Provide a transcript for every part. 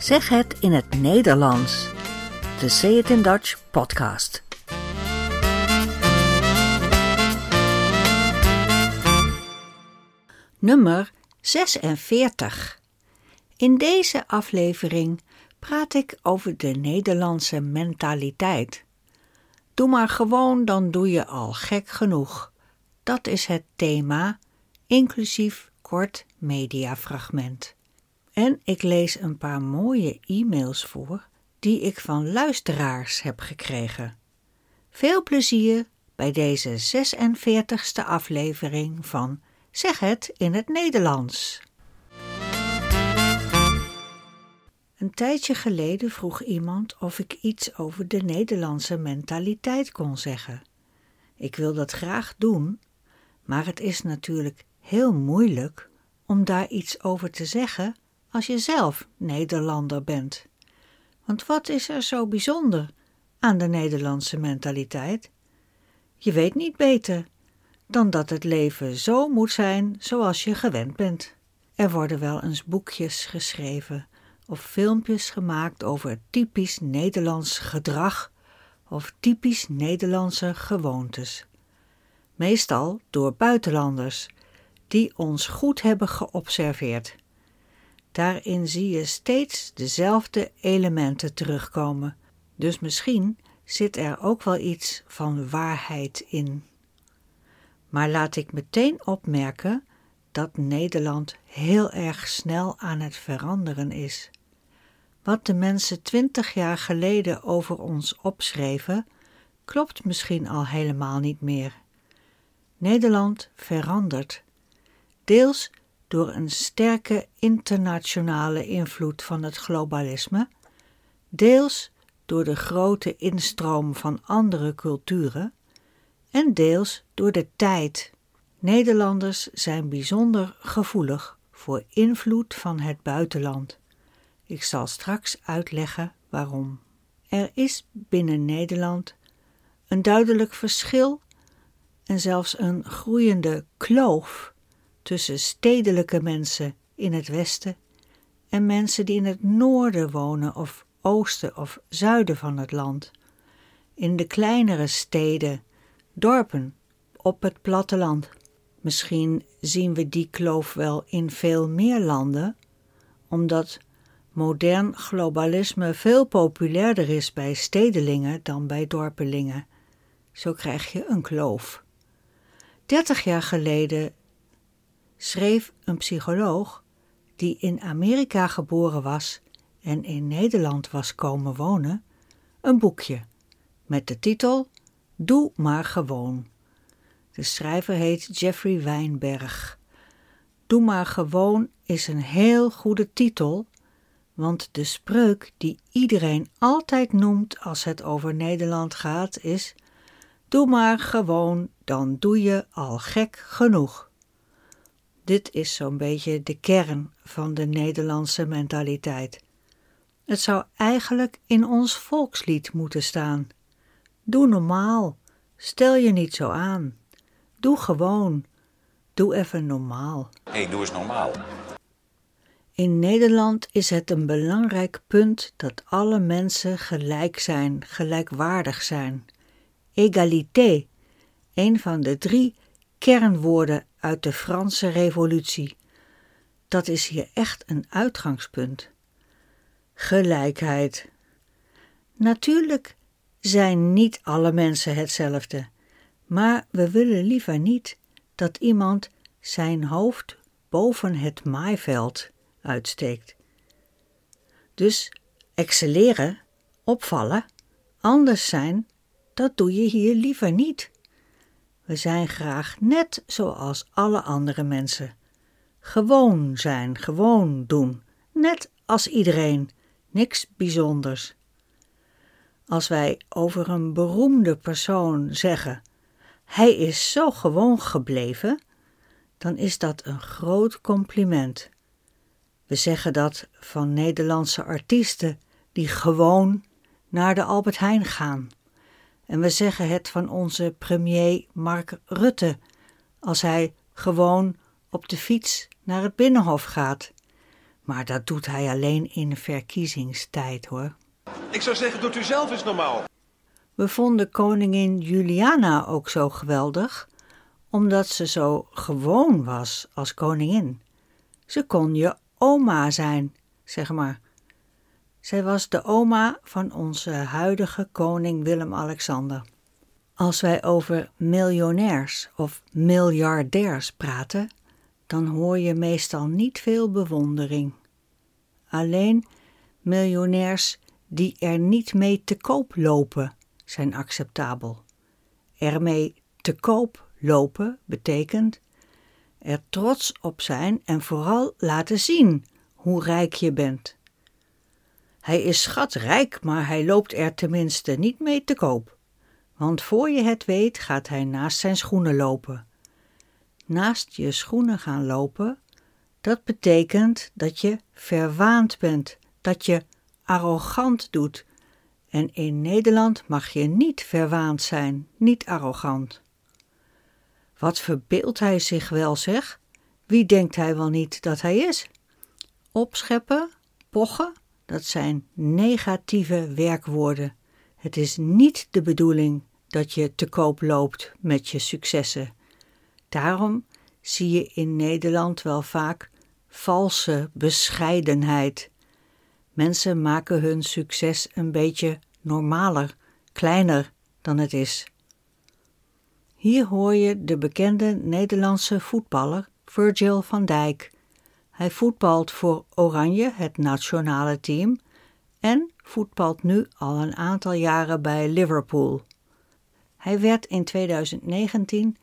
Zeg het in het Nederlands. De Say It in Dutch podcast. Nummer 46. In deze aflevering praat ik over de Nederlandse mentaliteit. Doe maar gewoon, dan doe je al gek genoeg. Dat is het thema, inclusief kort mediafragment. En ik lees een paar mooie e-mails voor die ik van luisteraars heb gekregen. Veel plezier bij deze 46ste aflevering van Zeg het in het Nederlands. Een tijdje geleden vroeg iemand of ik iets over de Nederlandse mentaliteit kon zeggen. Ik wil dat graag doen, maar het is natuurlijk heel moeilijk om daar iets over te zeggen als je zelf Nederlander bent. Want wat is er zo bijzonder aan de Nederlandse mentaliteit? Je weet niet beter dan dat het leven zo moet zijn zoals je gewend bent. Er worden wel eens boekjes geschreven of filmpjes gemaakt over typisch Nederlands gedrag of typisch Nederlandse gewoontes. Meestal door buitenlanders die ons goed hebben geobserveerd. Daarin zie je steeds dezelfde elementen terugkomen, dus misschien zit er ook wel iets van waarheid in. Maar laat ik meteen opmerken dat Nederland heel erg snel aan het veranderen is. Wat de mensen twintig jaar geleden over ons opschreven, klopt misschien al helemaal niet meer. Nederland verandert, deels door een sterke internationale invloed van het globalisme, deels door de grote instroom van andere culturen en deels door de tijd. Nederlanders zijn bijzonder gevoelig voor invloed van het buitenland. Ik zal straks uitleggen waarom. Er is binnen Nederland een duidelijk verschil en zelfs een groeiende kloof tussen stedelijke mensen in het westen en mensen die in het noorden wonen of oosten of zuiden van het land. In de kleinere steden, dorpen, op het platteland. Misschien zien we die kloof wel in veel meer landen, omdat modern globalisme veel populairder is bij stedelingen dan bij dorpelingen. Zo krijg je een kloof. Dertig jaar geleden schreef een psycholoog die in Amerika geboren was en in Nederland was komen wonen, een boekje met de titel Doe maar gewoon. De schrijver heet Jeffrey Wijnberg. Doe maar gewoon is een heel goede titel, want de spreuk die iedereen altijd noemt als het over Nederland gaat is: Doe maar gewoon, dan doe je al gek genoeg. Dit is zo'n beetje de kern van de Nederlandse mentaliteit. Het zou eigenlijk in ons volkslied moeten staan. Doe normaal, stel je niet zo aan. Doe gewoon, doe even normaal. Hé, hey, doe eens normaal. In Nederland is het een belangrijk punt dat alle mensen gelijk zijn, gelijkwaardig zijn. Egalité, een van de drie kernwoorden uit de Franse Revolutie. Dat is hier echt een uitgangspunt. Gelijkheid. Natuurlijk zijn niet alle mensen hetzelfde, maar we willen liever niet dat iemand zijn hoofd boven het maaiveld uitsteekt. Dus excelleren, opvallen, anders zijn, dat doe je hier liever niet. We zijn graag net zoals alle andere mensen. Gewoon zijn, gewoon doen, net als iedereen, niks bijzonders. Als wij over een beroemde persoon zeggen: hij is zo gewoon gebleven, dan is dat een groot compliment. We zeggen dat van Nederlandse artiesten die gewoon naar de Albert Heijn gaan. En we zeggen het van onze premier Mark Rutte als hij gewoon op de fiets naar het binnenhof gaat. Maar dat doet hij alleen in verkiezingstijd hoor. Ik zou zeggen, doet u zelf eens normaal. We vonden koningin Juliana ook zo geweldig, omdat ze zo gewoon was als koningin. Ze kon je oma zijn, zeg maar. Zij was de oma van onze huidige koning Willem-Alexander. Als wij over miljonairs of miljardairs praten, dan hoor je meestal niet veel bewondering. Alleen miljonairs die er niet mee te koop lopen zijn acceptabel. Ermee te koop lopen betekent er trots op zijn en vooral laten zien hoe rijk je bent. Hij is schatrijk, maar hij loopt er tenminste niet mee te koop. Want voor je het weet gaat hij naast zijn schoenen lopen. Naast je schoenen gaan lopen, dat betekent dat je verwaand bent, dat je arrogant doet. En in Nederland mag je niet verwaand zijn, niet arrogant. Wat verbeeldt hij zich wel, zeg? Wie denkt hij wel niet dat hij is? Opscheppen, pochen, dat zijn negatieve werkwoorden. Het is niet de bedoeling dat je te koop loopt met je successen. Daarom zie je in Nederland wel vaak valse bescheidenheid. Mensen maken hun succes een beetje normaler, kleiner dan het is. Hier hoor je de bekende Nederlandse voetballer Virgil van Dijk. Hij voetbalt voor Oranje, het nationale team, en voetbalt nu al een aantal jaren bij Liverpool. Hij werd in 2019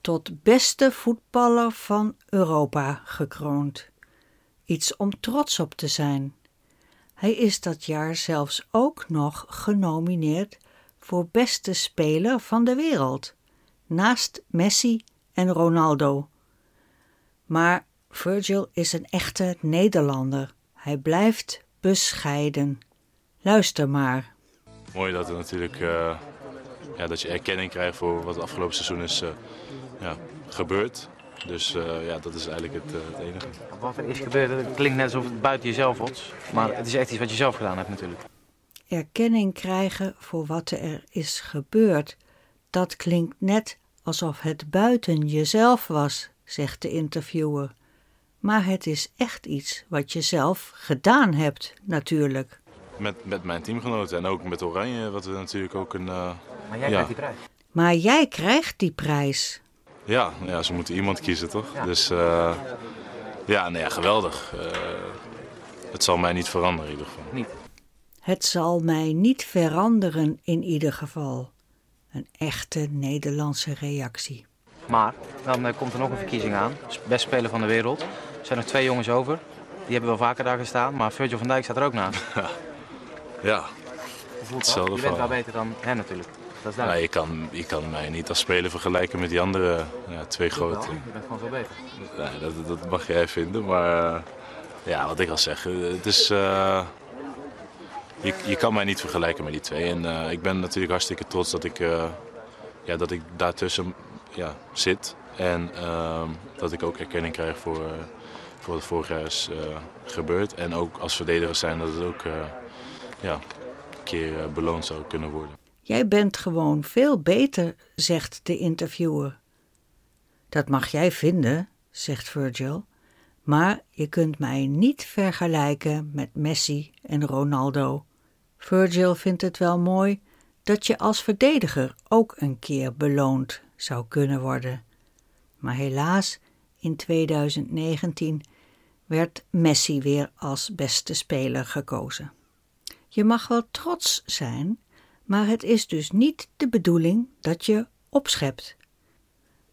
tot beste voetballer van Europa gekroond. Iets om trots op te zijn. Hij is dat jaar zelfs ook nog genomineerd voor beste speler van de wereld, naast Messi en Ronaldo. Maar Virgil is een echte Nederlander. Hij blijft bescheiden. Luister maar. Mooi dat er natuurlijk uh, ja, dat je erkenning krijgt voor wat het afgelopen seizoen is uh, ja, gebeurd. Dus uh, ja, dat is eigenlijk het, het enige. Wat er is gebeurd, het klinkt net alsof het buiten jezelf was. Maar het is echt iets wat je zelf gedaan hebt natuurlijk. Erkenning krijgen voor wat er is gebeurd, dat klinkt net alsof het buiten jezelf was, zegt de interviewer. Maar het is echt iets wat je zelf gedaan hebt, natuurlijk. Met, met mijn teamgenoten en ook met Oranje, wat we natuurlijk ook een. Uh, maar jij ja. krijgt die prijs. Maar jij krijgt die prijs. Ja, ja ze moeten iemand kiezen, toch? Ja. Dus uh, ja, nee, ja, geweldig. Uh, het zal mij niet veranderen in ieder geval. Niet. Het zal mij niet veranderen in ieder geval. Een echte Nederlandse reactie. Maar dan komt er nog een verkiezing aan. Best speler van de wereld. Er zijn nog twee jongens over. Die hebben wel vaker daar gestaan. Maar Virgil van Dijk staat er ook naast. ja. Hetzelfde Je bent wel beter dan hen natuurlijk. Dat is ja, je, kan, je kan mij niet als speler vergelijken met die andere ja, twee grote. Je bent gewoon veel beter. Nee, dat, dat mag jij vinden. Maar uh, ja, wat ik al zeg. Het is... Uh, je, je kan mij niet vergelijken met die twee. En uh, ik ben natuurlijk hartstikke trots dat ik, ja, dat ik daartussen ja, zit. En uh, dat ik ook erkenning krijg voor, uh, wat vorig jaar is uh, gebeurd. En ook als verdediger zijn dat het ook ja, een keer beloond zou kunnen worden. Jij bent gewoon veel beter, zegt de interviewer. Dat mag jij vinden, zegt Virgil. Maar je kunt mij niet vergelijken met Messi en Ronaldo. Virgil vindt het wel mooi dat je als verdediger ook een keer beloond zou kunnen worden. Maar helaas, in 2019 werd Messi weer als beste speler gekozen. Je mag wel trots zijn, maar het is dus niet de bedoeling dat je opschept.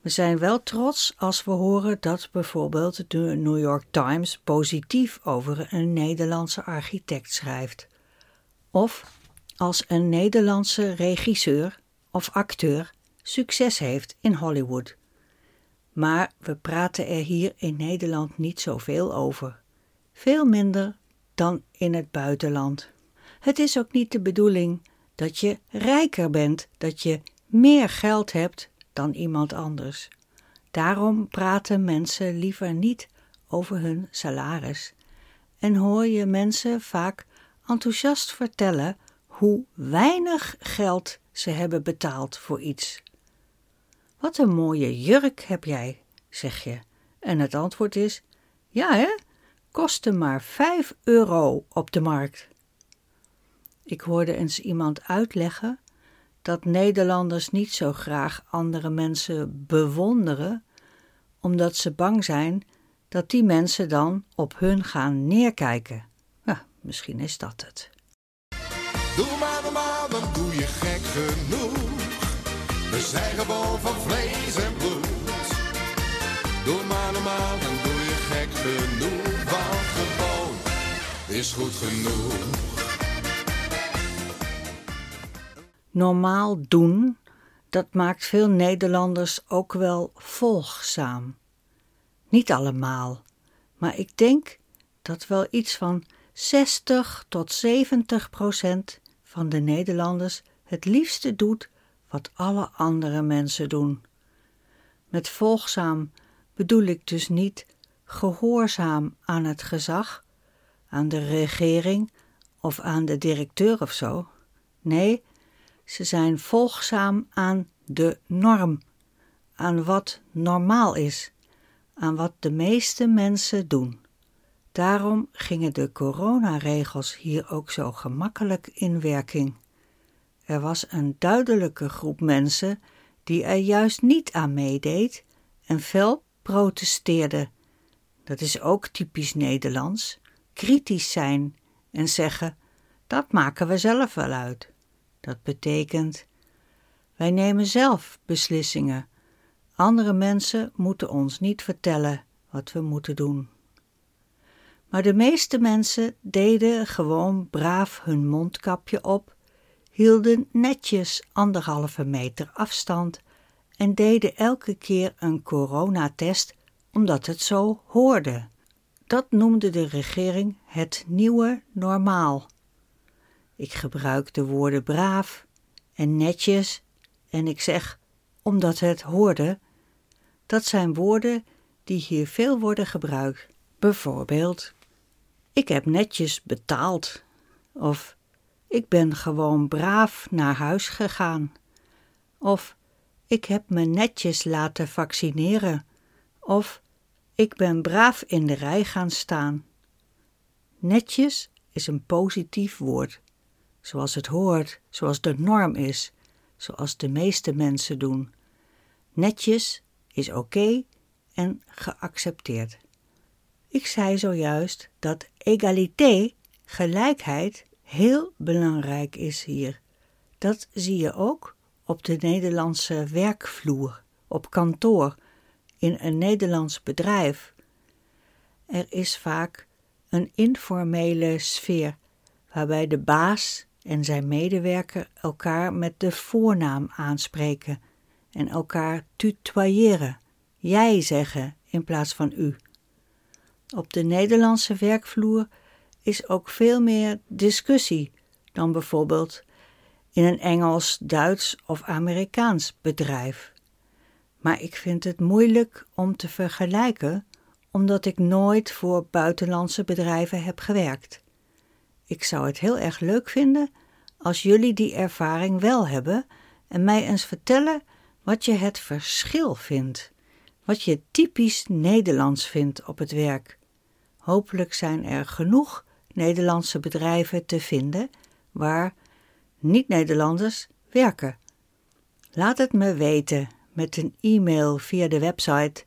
We zijn wel trots als we horen dat bijvoorbeeld de New York Times positief over een Nederlandse architect schrijft. Of als een Nederlandse regisseur of acteur succes heeft in Hollywood. Maar we praten er hier in Nederland niet zoveel over. Veel minder dan in het buitenland. Het is ook niet de bedoeling dat je rijker bent, dat je meer geld hebt dan iemand anders. Daarom praten mensen liever niet over hun salaris. en hoor je mensen vaak enthousiast vertellen hoe weinig geld ze hebben betaald voor iets. Wat een mooie jurk heb jij, zeg je. En het antwoord is: Ja, hè? Kostte maar 5 euro op de markt. Ik hoorde eens iemand uitleggen dat Nederlanders niet zo graag andere mensen bewonderen, omdat ze bang zijn dat die mensen dan op hun gaan neerkijken. Nou, misschien is dat het. Doe maar normaal, dan doe je gek genoeg. We zijn gewoon van vlees en bloed. Doe maar normaal, dan doe je gek genoeg. Want gewoon is goed genoeg. Normaal doen, dat maakt veel Nederlanders ook wel volgzaam. Niet allemaal, maar ik denk dat wel iets van 60 tot 70 procent van de Nederlanders het liefste doet wat alle andere mensen doen. Met volgzaam bedoel ik dus niet gehoorzaam aan het gezag, aan de regering of aan de directeur of zo. Nee, ze zijn volgzaam aan de norm, aan wat normaal is, aan wat de meeste mensen doen. Daarom gingen de coronaregels hier ook zo gemakkelijk in werking. Er was een duidelijke groep mensen die er juist niet aan meedeed en fel protesteerde. Dat is ook typisch Nederlands: kritisch zijn en zeggen: dat maken we zelf wel uit. Dat betekent: wij nemen zelf beslissingen. Andere mensen moeten ons niet vertellen wat we moeten doen. Maar de meeste mensen deden gewoon braaf hun mondkapje op, hielden netjes anderhalve meter afstand en deden elke keer een coronatest omdat het zo hoorde. Dat noemde de regering het nieuwe normaal. Ik gebruik de woorden braaf en netjes en ik zeg omdat het hoorde. Dat zijn woorden die hier veel worden gebruikt. Bijvoorbeeld ik heb netjes betaald. Of ik ben gewoon braaf naar huis gegaan. Of ik heb me netjes laten vaccineren. Of ik ben braaf in de rij gaan staan. Netjes is een positief woord, zoals het hoort, zoals de norm is, zoals de meeste mensen doen. Netjes is oké en geaccepteerd. Ik zei zojuist dat egalité, gelijkheid, heel belangrijk is hier. Dat zie je ook op de Nederlandse werkvloer, op kantoor, in een Nederlands bedrijf. Er is vaak een informele sfeer waarbij de baas en zijn medewerker elkaar met de voornaam aanspreken en elkaar tutoyeren, jij zeggen in plaats van u. Op de Nederlandse werkvloer is ook veel meer discussie dan bijvoorbeeld in een Engels, Duits of Amerikaans bedrijf. Maar ik vind het moeilijk om te vergelijken, omdat ik nooit voor buitenlandse bedrijven heb gewerkt. Ik zou het heel erg leuk vinden als jullie die ervaring wel hebben en mij eens vertellen wat je het verschil vindt, wat je typisch Nederlands vindt op het werk. Hopelijk zijn er genoeg Nederlandse bedrijven te vinden waar niet-Nederlanders werken. Laat het me weten met een e-mail via de website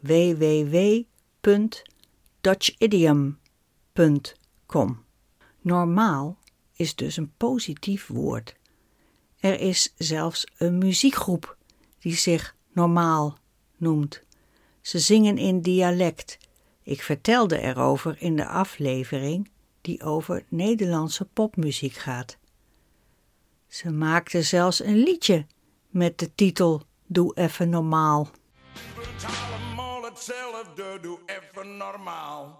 www.dutchidiom.com. Normaal is dus een positief woord. Er is zelfs een muziekgroep die zich normaal noemt. Ze zingen in dialect ik vertelde erover in de aflevering die over Nederlandse popmuziek gaat. Ze maakte zelfs een liedje met de titel Doe even normaal. Doe even normaal.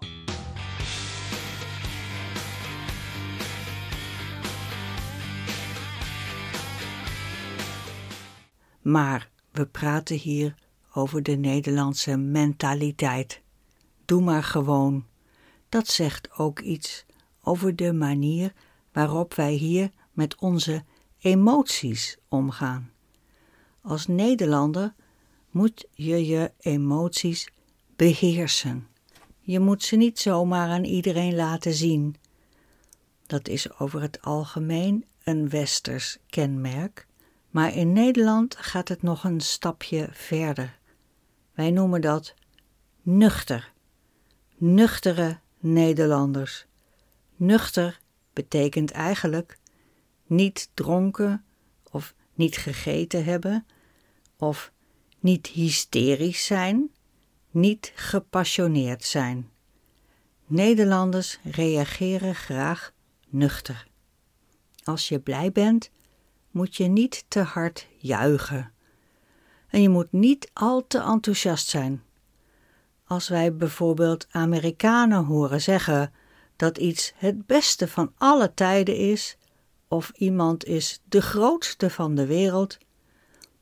Maar we praten hier over de Nederlandse mentaliteit. Doe maar gewoon. dat zegt ook iets over de manier waarop wij hier met onze emoties omgaan. Als Nederlander moet je je emoties beheersen. Je moet ze niet zomaar aan iedereen laten zien. Dat is over het algemeen een westers kenmerk, maar in Nederland gaat het nog een stapje verder. Wij noemen dat nuchter. Nuchtere Nederlanders. Nuchter betekent eigenlijk niet dronken of niet gegeten hebben of niet hysterisch zijn, niet gepassioneerd zijn. Nederlanders reageren graag nuchter. Als je blij bent, moet je niet te hard juichen. En je moet niet al te enthousiast zijn. Als wij bijvoorbeeld Amerikanen horen zeggen dat iets het beste van alle tijden is, of iemand is de grootste van de wereld,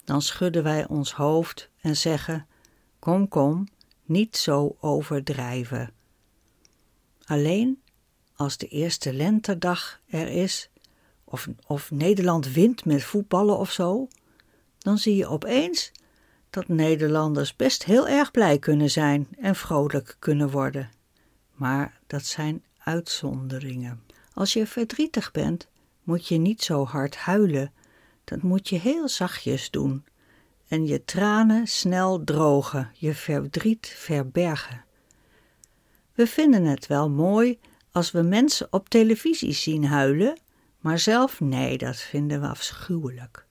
dan schudden wij ons hoofd en zeggen: Kom, kom, niet zo overdrijven. Alleen als de eerste lentedag er is, of, of Nederland wint met voetballen of zo, dan zie je opeens dat Nederlanders best heel erg blij kunnen zijn en vrolijk kunnen worden. Maar dat zijn uitzonderingen. Als je verdrietig bent, moet je niet zo hard huilen. Dat moet je heel zachtjes doen. En je tranen snel drogen, je verdriet verbergen. We vinden het wel mooi als we mensen op televisie zien huilen, maar zelf nee, dat vinden we afschuwelijk.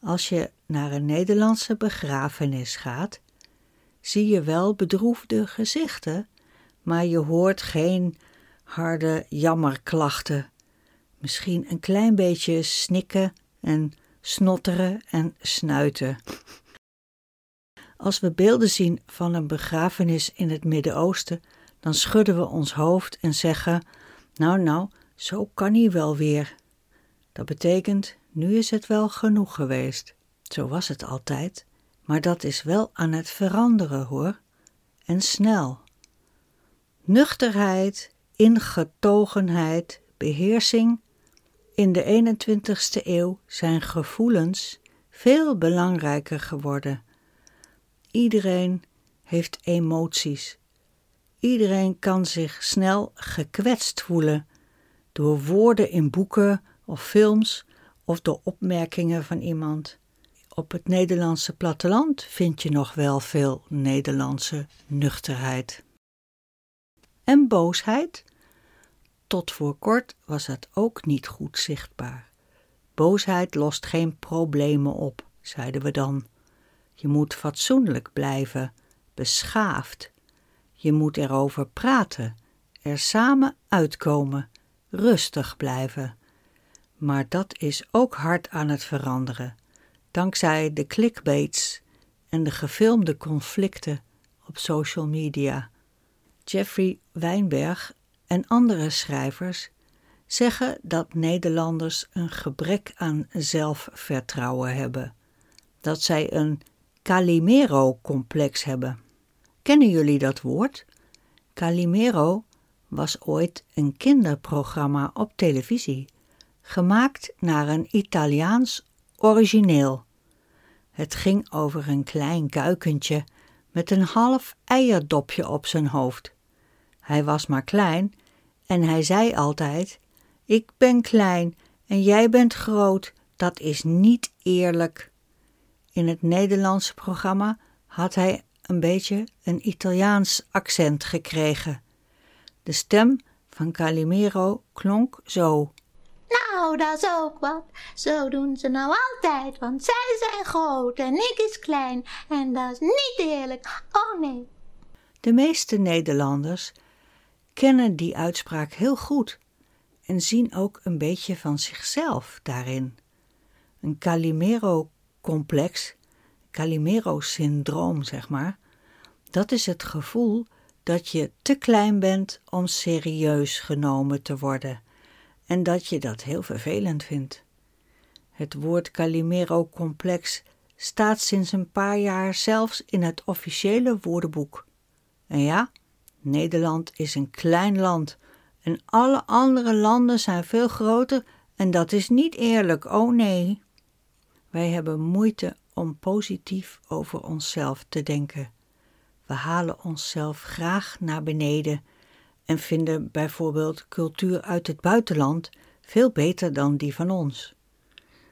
Als je naar een Nederlandse begrafenis gaat, zie je wel bedroefde gezichten, maar je hoort geen harde jammerklachten. Misschien een klein beetje snikken en snotteren en snuiten. Als we beelden zien van een begrafenis in het Midden-Oosten, dan schudden we ons hoofd en zeggen: Nou, nou, zo kan hij wel weer. Dat betekent: nu is het wel genoeg geweest. Zo was het altijd, maar dat is wel aan het veranderen hoor, en snel. Nuchterheid, ingetogenheid, beheersing. In de 21ste eeuw zijn gevoelens veel belangrijker geworden. Iedereen heeft emoties. Iedereen kan zich snel gekwetst voelen door woorden in boeken of films of door opmerkingen van iemand. Op het Nederlandse platteland vind je nog wel veel Nederlandse nuchterheid. En boosheid? Tot voor kort was het ook niet goed zichtbaar. Boosheid lost geen problemen op, zeiden we dan. Je moet fatsoenlijk blijven, beschaafd. Je moet erover praten, er samen uitkomen, rustig blijven. Maar dat is ook hard aan het veranderen, dankzij de clickbaits en de gefilmde conflicten op social media. Jeffrey Wijnberg en andere schrijvers zeggen dat Nederlanders een gebrek aan zelfvertrouwen hebben, dat zij een Calimero-complex hebben. Kennen jullie dat woord? Calimero was ooit een kinderprogramma op televisie, gemaakt naar een Italiaans origineel. Het ging over een klein kuikentje met een half eierdopje op zijn hoofd. Hij was maar klein en hij zei altijd: Ik ben klein en jij bent groot, dat is niet eerlijk. In het Nederlandse programma had hij een beetje een Italiaans accent gekregen. De stem van Calimero klonk zo. Nou, dat is ook wat. Zo doen ze nou altijd, want zij zijn groot en ik is klein. En dat is niet eerlijk. Oh nee. De meeste Nederlanders kennen die uitspraak heel goed en zien ook een beetje van zichzelf daarin. Een Calimero-complex, Calimero-syndroom zeg maar, dat is het gevoel dat je te klein bent om serieus genomen te worden en dat je dat heel vervelend vindt. Het woord Calimero-complex staat sinds een paar jaar zelfs in het officiële woordenboek. En ja, Nederland is een klein land en alle andere landen zijn veel groter en dat is niet eerlijk, oh nee. Wij hebben moeite om positief over onszelf te denken. We halen onszelf graag naar beneden en vinden bijvoorbeeld cultuur uit het buitenland veel beter dan die van ons.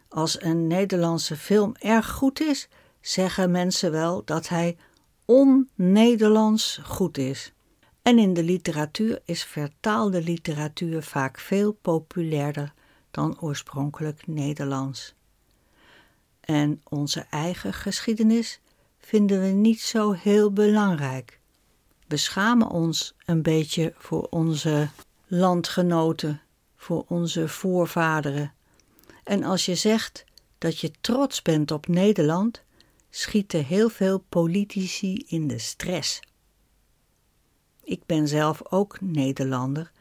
Als een Nederlandse film erg goed is, zeggen mensen wel dat hij on-Nederlands goed is. En in de literatuur is vertaalde literatuur vaak veel populairder dan oorspronkelijk Nederlands. En onze eigen geschiedenis vinden we niet zo heel belangrijk. We schamen ons een beetje voor onze landgenoten, voor onze voorvaderen. En als je zegt dat je trots bent op Nederland, schieten heel veel politici in de stress. Ik ben zelf ook Nederlander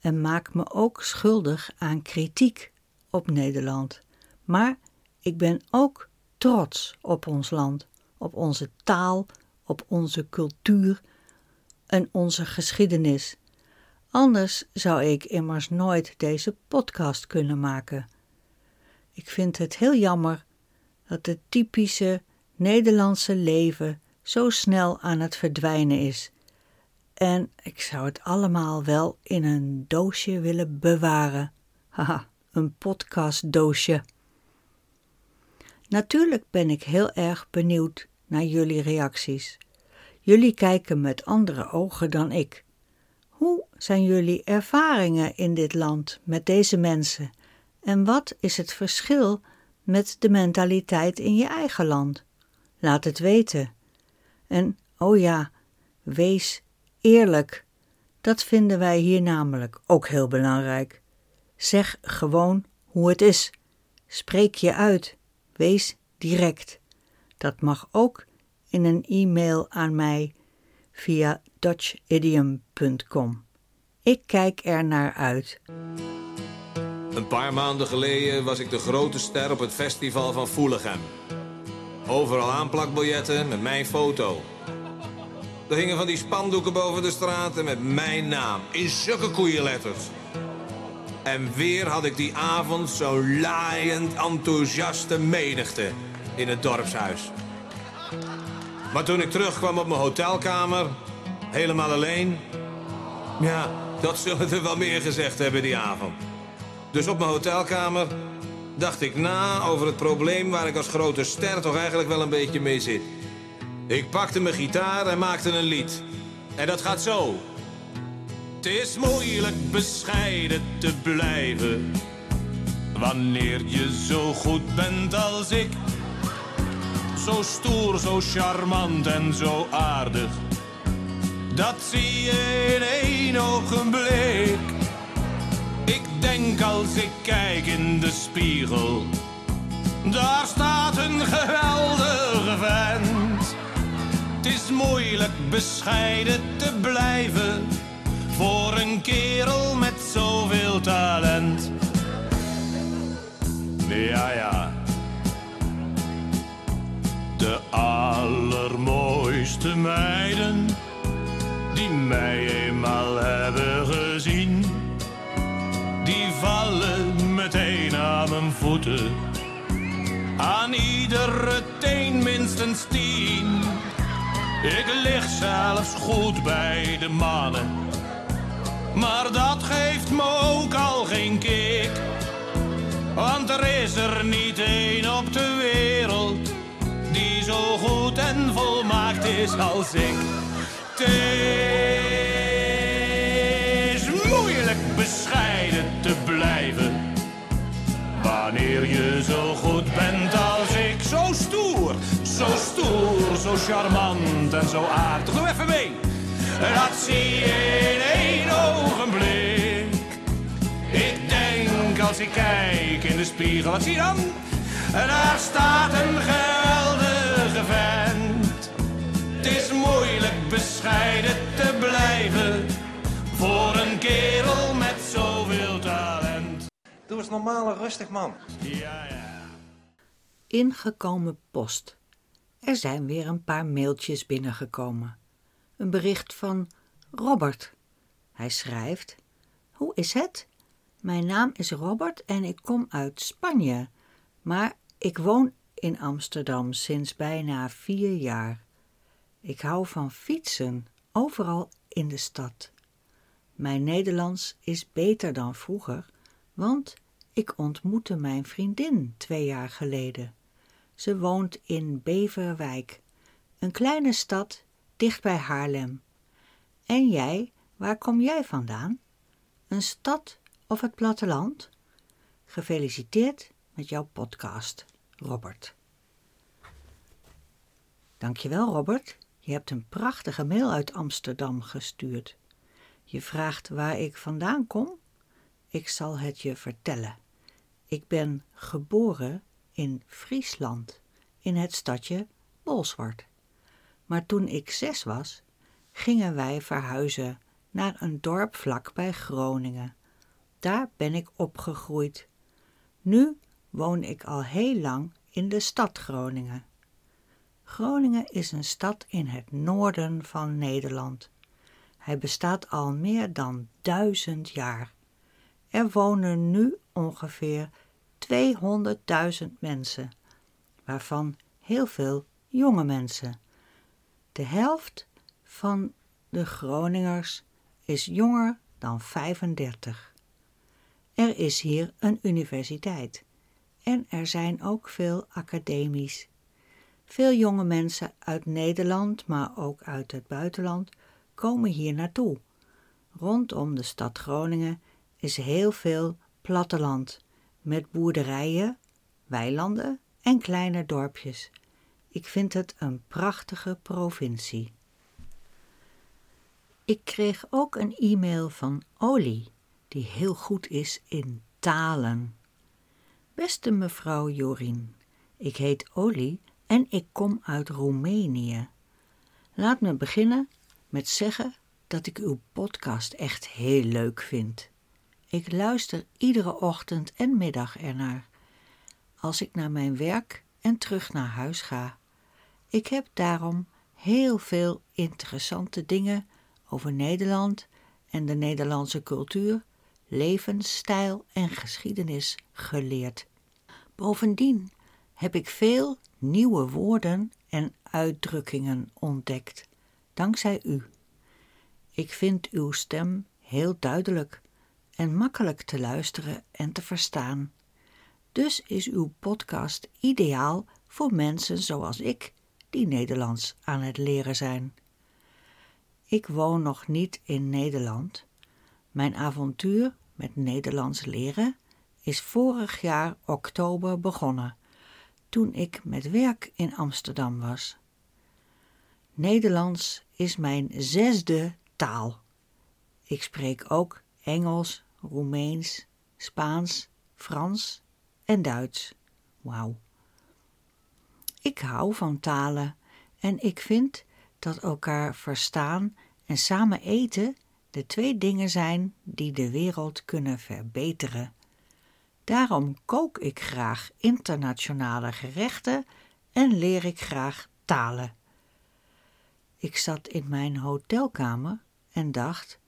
en maak me ook schuldig aan kritiek op Nederland. Maar ik ben ook trots op ons land, op onze taal, op onze cultuur en onze geschiedenis. Anders zou ik immers nooit deze podcast kunnen maken. Ik vind het heel jammer dat het typische Nederlandse leven zo snel aan het verdwijnen is. En ik zou het allemaal wel in een doosje willen bewaren. Haha, een podcastdoosje. Natuurlijk ben ik heel erg benieuwd naar jullie reacties. Jullie kijken met andere ogen dan ik. Hoe zijn jullie ervaringen in dit land met deze mensen? En wat is het verschil met de mentaliteit in je eigen land? Laat het weten. En, oh ja, wees eerlijk. Dat vinden wij hier namelijk ook heel belangrijk. Zeg gewoon hoe het is. Spreek je uit. Wees direct. Dat mag ook in een e-mail aan mij via dutchidiom.com. Ik kijk er naar uit. Een paar maanden geleden was ik de grote ster op het festival van Voelichem. Overal aanplakbiljetten met mijn foto. Er hingen van die spandoeken boven de straten met mijn naam in zulke koeienletters. En weer had ik die avond zo'n laaiend enthousiaste menigte in het dorpshuis. Maar toen ik terugkwam op mijn hotelkamer, helemaal alleen... Ja, dat zullen er wel meer gezegd hebben die avond. Dus op mijn hotelkamer dacht ik na over het probleem waar ik als grote ster toch eigenlijk wel een beetje mee zit. Ik pakte mijn gitaar en maakte een lied. En dat gaat zo. Het is moeilijk bescheiden te blijven. Wanneer je zo goed bent als ik. Zo stoer, zo charmant en zo aardig. Dat zie je in één ogenblik. Ik denk als ik kijk in de spiegel. Daar staat een geweldige vent. Het is moeilijk bescheiden te blijven voor een kerel met zoveel talent. Ja, ja. De allermooiste meiden die mij eenmaal hebben gezien, die vallen meteen aan mijn voeten. Aan iedere teen minstens tien. Ik lig zelfs goed bij de mannen. Maar dat geeft me ook al geen kick. Want er is er niet één op de wereld goed en volmaakt is als ik. Het is moeilijk bescheiden te blijven. Wanneer je zo goed bent als ik, zo stoer, zo stoer, zo charmant en zo aardig. Doe even mee. Dat zie je in één ogenblik. Ik denk als ik kijk in de spiegel, wat zie je dan? Daar staat een vent. Het is moeilijk bescheiden te blijven voor een kerel met zoveel talent. Doe eens normaal en rustig, man. Ja, ja. Ingekomen post. Er zijn weer een paar mailtjes binnengekomen. Een bericht van Robert. Hij schrijft: Hoe is het? Mijn naam is Robert en ik kom uit Spanje, maar ik woon in Amsterdam sinds bijna vier jaar. Ik hou van fietsen, overal in de stad. Mijn Nederlands is beter dan vroeger, want ik ontmoette mijn vriendin twee jaar geleden. Ze woont in Beverwijk, een kleine stad dicht bij Haarlem. En jij, waar kom jij vandaan? Een stad of het platteland? Gefeliciteerd met jouw podcast, Robert. Dankjewel, Robert. Je hebt een prachtige mail uit Amsterdam gestuurd. Je vraagt waar ik vandaan kom? Ik zal het je vertellen. Ik ben geboren in Friesland, in het stadje Bolsward. Maar toen ik zes was, gingen wij verhuizen naar een dorp vlak bij Groningen. Daar ben ik opgegroeid. Nu woon ik al heel lang in de stad Groningen. Groningen is een stad in het noorden van Nederland. Hij bestaat al meer dan duizend jaar. Er wonen nu ongeveer 200.000 mensen, waarvan heel veel jonge mensen. De helft van de Groningers is jonger dan 35. Er is hier een universiteit en er zijn ook veel academies. Veel jonge mensen uit Nederland, maar ook uit het buitenland, komen hier naartoe. Rondom de stad Groningen is heel veel platteland met boerderijen, weilanden en kleine dorpjes. Ik vind het een prachtige provincie. Ik kreeg ook een e-mail van Oli, die heel goed is in talen. Beste mevrouw Jorien, ik heet Oli en ik kom uit Roemenië. Laat me beginnen met zeggen dat ik uw podcast echt heel leuk vind. Ik luister iedere ochtend en middag ernaar, als ik naar mijn werk en terug naar huis ga. Ik heb daarom heel veel interessante dingen over Nederland en de Nederlandse cultuur, levensstijl en geschiedenis geleerd. Bovendien heb ik veel nieuwe woorden en uitdrukkingen ontdekt, dankzij u. Ik vind uw stem heel duidelijk en makkelijk te luisteren en te verstaan. Dus is uw podcast ideaal voor mensen zoals ik, die Nederlands aan het leren zijn. Ik woon nog niet in Nederland. Mijn avontuur met Nederlands leren is vorig jaar oktober begonnen, toen ik met werk in Amsterdam was. Nederlands is mijn zesde taal. Ik spreek ook Engels, Roemeens, Spaans, Frans en Duits. Wauw. Ik hou van talen en ik vind dat elkaar verstaan en samen eten de twee dingen zijn die de wereld kunnen verbeteren. Daarom kook ik graag internationale gerechten en leer ik graag talen. Ik zat in mijn hotelkamer en dacht: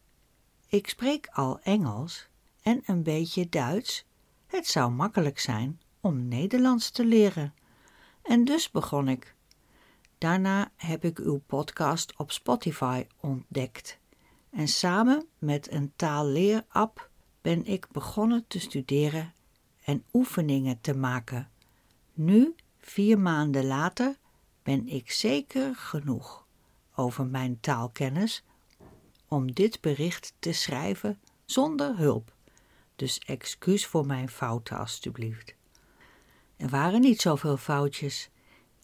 ik spreek al Engels en een beetje Duits. Het zou makkelijk zijn om Nederlands te leren. En dus begon ik. Daarna heb ik uw podcast op Spotify ontdekt. En samen met een taalleerapp ben ik begonnen te studeren en oefeningen te maken. Nu, vier maanden later, ben ik zeker genoeg over mijn taalkennis om dit bericht te schrijven zonder hulp. Dus excuus voor mijn fouten, alstublieft. Er waren niet zoveel foutjes.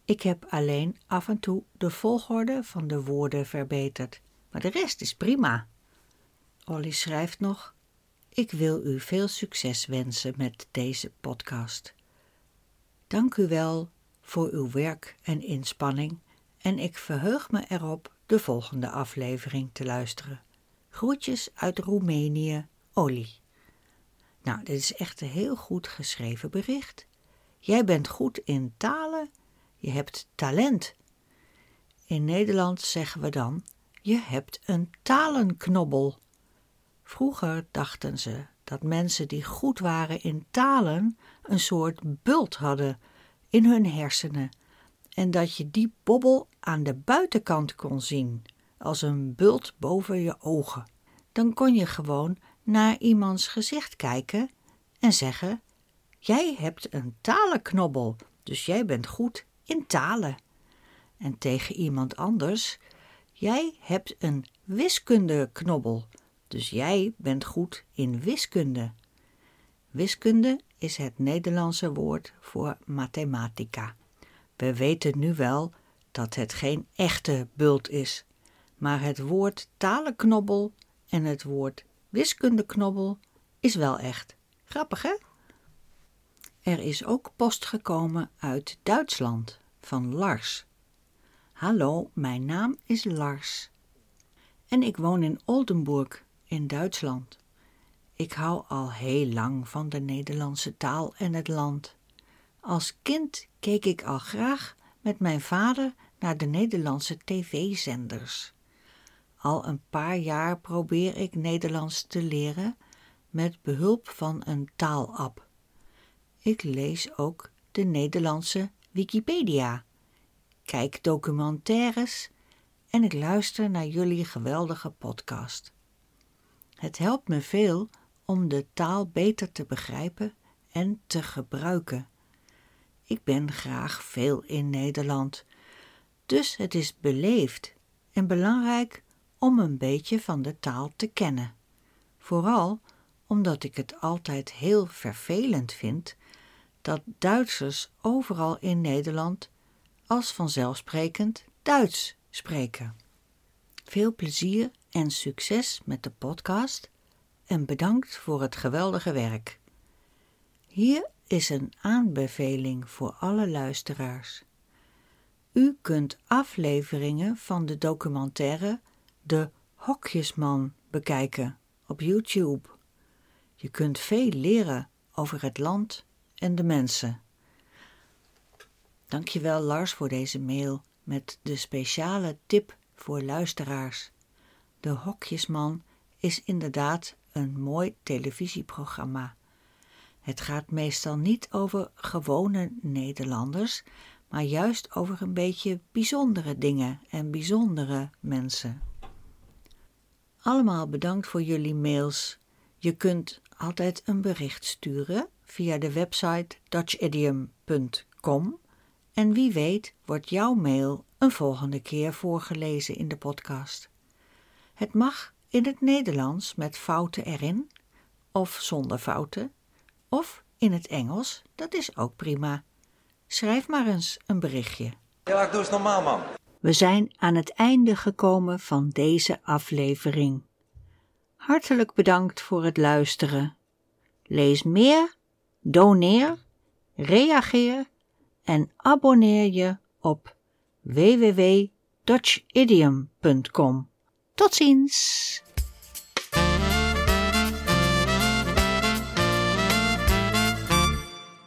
Ik heb alleen af en toe de volgorde van de woorden verbeterd, maar de rest is prima. Olly schrijft nog: Ik wil u veel succes wensen met deze podcast. Dank u wel voor uw werk en inspanning en ik verheug me erop de volgende aflevering te luisteren. Groetjes uit Roemenië, Olly. Nou, dit is echt een heel goed geschreven bericht. Jij bent goed in talen, je hebt talent. In Nederland zeggen we dan: Je hebt een talenknobbel. Vroeger dachten ze dat mensen die goed waren in talen een soort bult hadden in hun hersenen en dat je die bobbel aan de buitenkant kon zien, als een bult boven je ogen. Dan kon je gewoon naar iemands gezicht kijken en zeggen: Jij hebt een talenknobbel, dus jij bent goed in talen. En tegen iemand anders: Jij hebt een wiskundeknobbel, dus jij bent goed in wiskunde. Wiskunde is het Nederlandse woord voor mathematica. We weten nu wel dat het geen echte bult is, maar het woord talenknobbel en het woord wiskundeknobbel is wel echt. Grappig, hè? Er is ook post gekomen uit Duitsland van Lars. Hallo, mijn naam is Lars. En ik woon in Oldenburg in Duitsland. Ik hou al heel lang van de Nederlandse taal en het land. Als kind keek ik al graag met mijn vader naar de Nederlandse tv-zenders. Al een paar jaar probeer ik Nederlands te leren met behulp van een taalapp. Ik lees ook de Nederlandse Wikipedia, kijk documentaires en ik luister naar jullie geweldige podcast. Het helpt me veel om de taal beter te begrijpen en te gebruiken. Ik ben graag veel in Nederland, dus het is beleefd en belangrijk om een beetje van de taal te kennen. Vooral omdat ik het altijd heel vervelend vind dat Duitsers overal in Nederland als vanzelfsprekend Duits spreken. Veel plezier en succes met de podcast en bedankt voor het geweldige werk. Hier is een aanbeveling voor alle luisteraars. U kunt afleveringen van de documentaire De Hokjesman bekijken op YouTube. Je kunt veel leren over het land en de mensen. Dankjewel Lars voor deze mail met de speciale tip voor luisteraars. De Hokjesman is inderdaad een mooi televisieprogramma. Het gaat meestal niet over gewone Nederlanders, maar juist over een beetje bijzondere dingen en bijzondere mensen. Allemaal bedankt voor jullie mails. Je kunt altijd een bericht sturen via de website dutchidiom.com en wie weet wordt jouw mail een volgende keer voorgelezen in de podcast. Het mag in het Nederlands met fouten erin, of zonder fouten, of in het Engels, dat is ook prima. Schrijf maar eens een berichtje. Ja, doe eens normaal, man. We zijn aan het einde gekomen van deze aflevering. Hartelijk bedankt voor het luisteren. Lees meer, doneer, reageer en abonneer je op www.dutchidiom.com. Tot ziens!